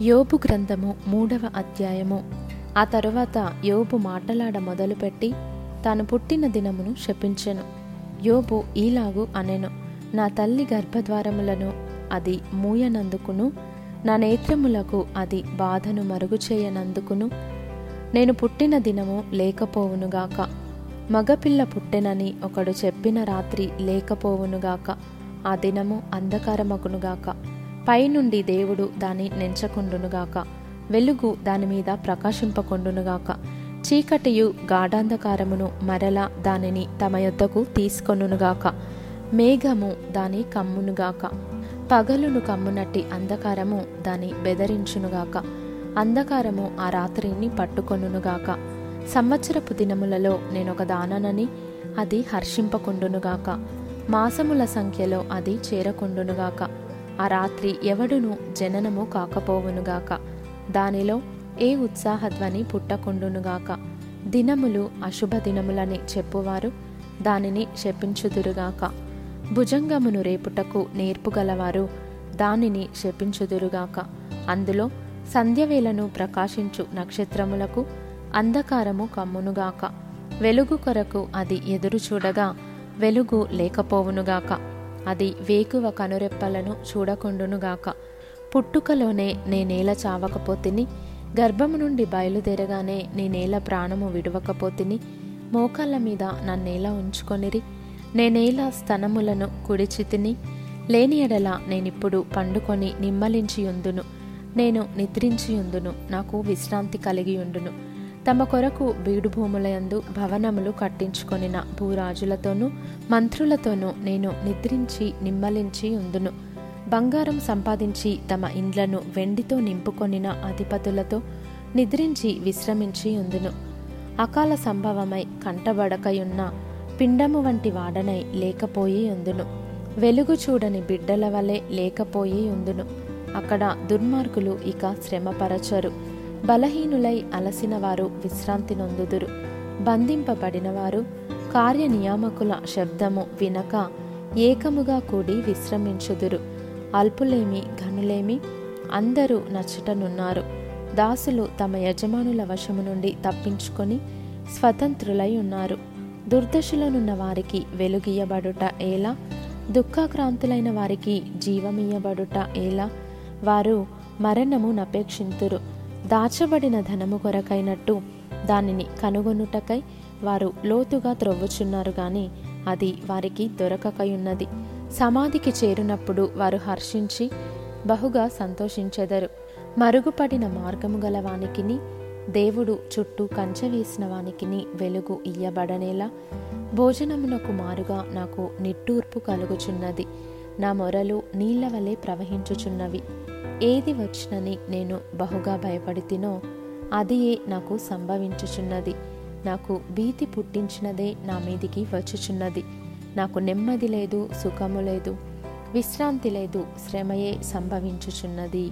యోబు గ్రంథము మూడవ అధ్యాయము. ఆ తరువాత యోబు మాటలాడ మొదలుపెట్టి తాను పుట్టిన దినమును శపించెను. యోబు ఈలాగు అనెను నా తల్లి గర్భద్వారములను అది మూయనందుకును నా నేత్రములకు అది బాధను మరుగు చేయనందుకును నేను పుట్టిన దినము లేకపోవునుగాక మగపిల్ల పుట్టెనని ఒకడు చెప్పిన రాత్రి లేకపోవునుగాక ఆ దినము అంధకారమగునుగాక. పైనుండి దేవుడు దాని నెంచకుండునుగాక. వెలుగు దాని మీద ప్రకాశింపకుండునుగాక. చీకటియు గాఢాంధకారమును మరలా దానిని తమ యొద్దకు తీసుకొనుగాక మేఘము దాని కమ్మునుగాక. పగలును కమ్మునట్టి అంధకారము దాని బెదరించునుగాక. అంధకారము ఆ రాత్రిని పట్టుకొనుగాక సంవత్సరపు దినములలో నేనొక దాననని అది హర్షింపకుండునుగాక. మాసముల సంఖ్యలో అది చేరకుండునుగాక. ఆ రాత్రి ఎవడును జననము కాకపోవునుగాక. దానిలో ఏ ఉత్సాహధ్వని పుట్టకుండునుగాక. దినములు అశుభ దినములని చెప్పువారు దానిని శపించుదురుగాక. భుజంగమును రేపుటకు నేర్పుగలవారు దానిని శపించుదురుగాక. అందులో సంధ్యవేలను ప్రకాశించు నక్షత్రములకు అంధకారము కమ్మునుగాక. వెలుగు కొరకు అది ఎదురు చూడగా వెలుగు లేకపోవునుగాక. అది వేకువ కనురెప్పలను చూడకుండునుగాక. పుట్టుకలోనే నేనేల చావకపోతిని గర్భము నుండి బయలుదేరగానే నేనేల ప్రాణము విడవకపోతిని మోకాళ్ళ మీద నన్నేలా ఉంచుకొనిరి నేనేల స్తనములను కుడిచితిని లేని ఎడల నేనిప్పుడు పండుకొని నిమ్మలించియుందును నేను నిద్రించియుందును నాకు విశ్రాంతి కలిగియుండును. తమ కొరకు బీడుభూములయందు భవనములు కట్టించుకొనిన భూరాజులతోనూ మంత్రులతోనూ నేను నిద్రించి నిమ్మలించి ఉందును. బంగారం సంపాదించి తమ ఇండ్లను వెండితో నింపుకొనిన అధిపతులతో నిద్రించి విశ్రమించి ఉందును. అకాల సంభవమై కంటబడకయున్న పిండము వంటి వాడనై లేకపోయి ఉందును. వెలుగు చూడని బిడ్డల వలె లేకపోయి ఉందును. అక్కడ దుర్మార్గులు ఇక శ్రమపరచరు. బలహీనులై అలసిన వారు విశ్రాంతి నొందుదురు బంధింపబడినవారు కార్యనియామకుల శబ్దము వినక ఏకముగా కూడి విశ్రమించుదురు. అల్పులేమి ఘనులేమి అందరూ నచ్చటనున్నారు. దాసులు తమ యజమానుల వశము నుండి తప్పించుకొని స్వతంత్రులై ఉన్నారు. దుర్దశలోనున్న వారికి వెలుగియబడుట ఏలా దుఃఖాక్రాంతులైన వారికి జీవమియ్యబడుట ఏలా వారు మరణము నపేక్షింతురు దాచబడిన ధనము కొరకైనట్టు దానిని కనుగొనుటకై వారు లోతుగా త్రొవ్వుచున్నారు గాని అది వారికి దొరకకయున్నది. సమాధికి చేరినప్పుడు వారు హర్షించి బహుగా సంతోషించెదరు. మరుగుపడిన మార్గము గల వానికిని దేవుడు చుట్టూ కంచె వేసిన వానికిని వెలుగు ఇయ్యబడనేలా భోజనమునకు మారుగా నాకు నిట్టూర్పు కలుగుచున్నది. నా మొరలు నీళ్ళ వలె ప్రవహించుచున్నవి. ఏది వచ్చినని నేను బహుగా భయపడితినో అదియే నాకు సంభవించుచున్నది. నాకు భీతి పుట్టించినదే నా మీదికి వచ్చుచున్నది. నాకు నెమ్మది లేదు సుఖము లేదు విశ్రాంతి లేదు శ్రమయే సంభవించుచున్నది.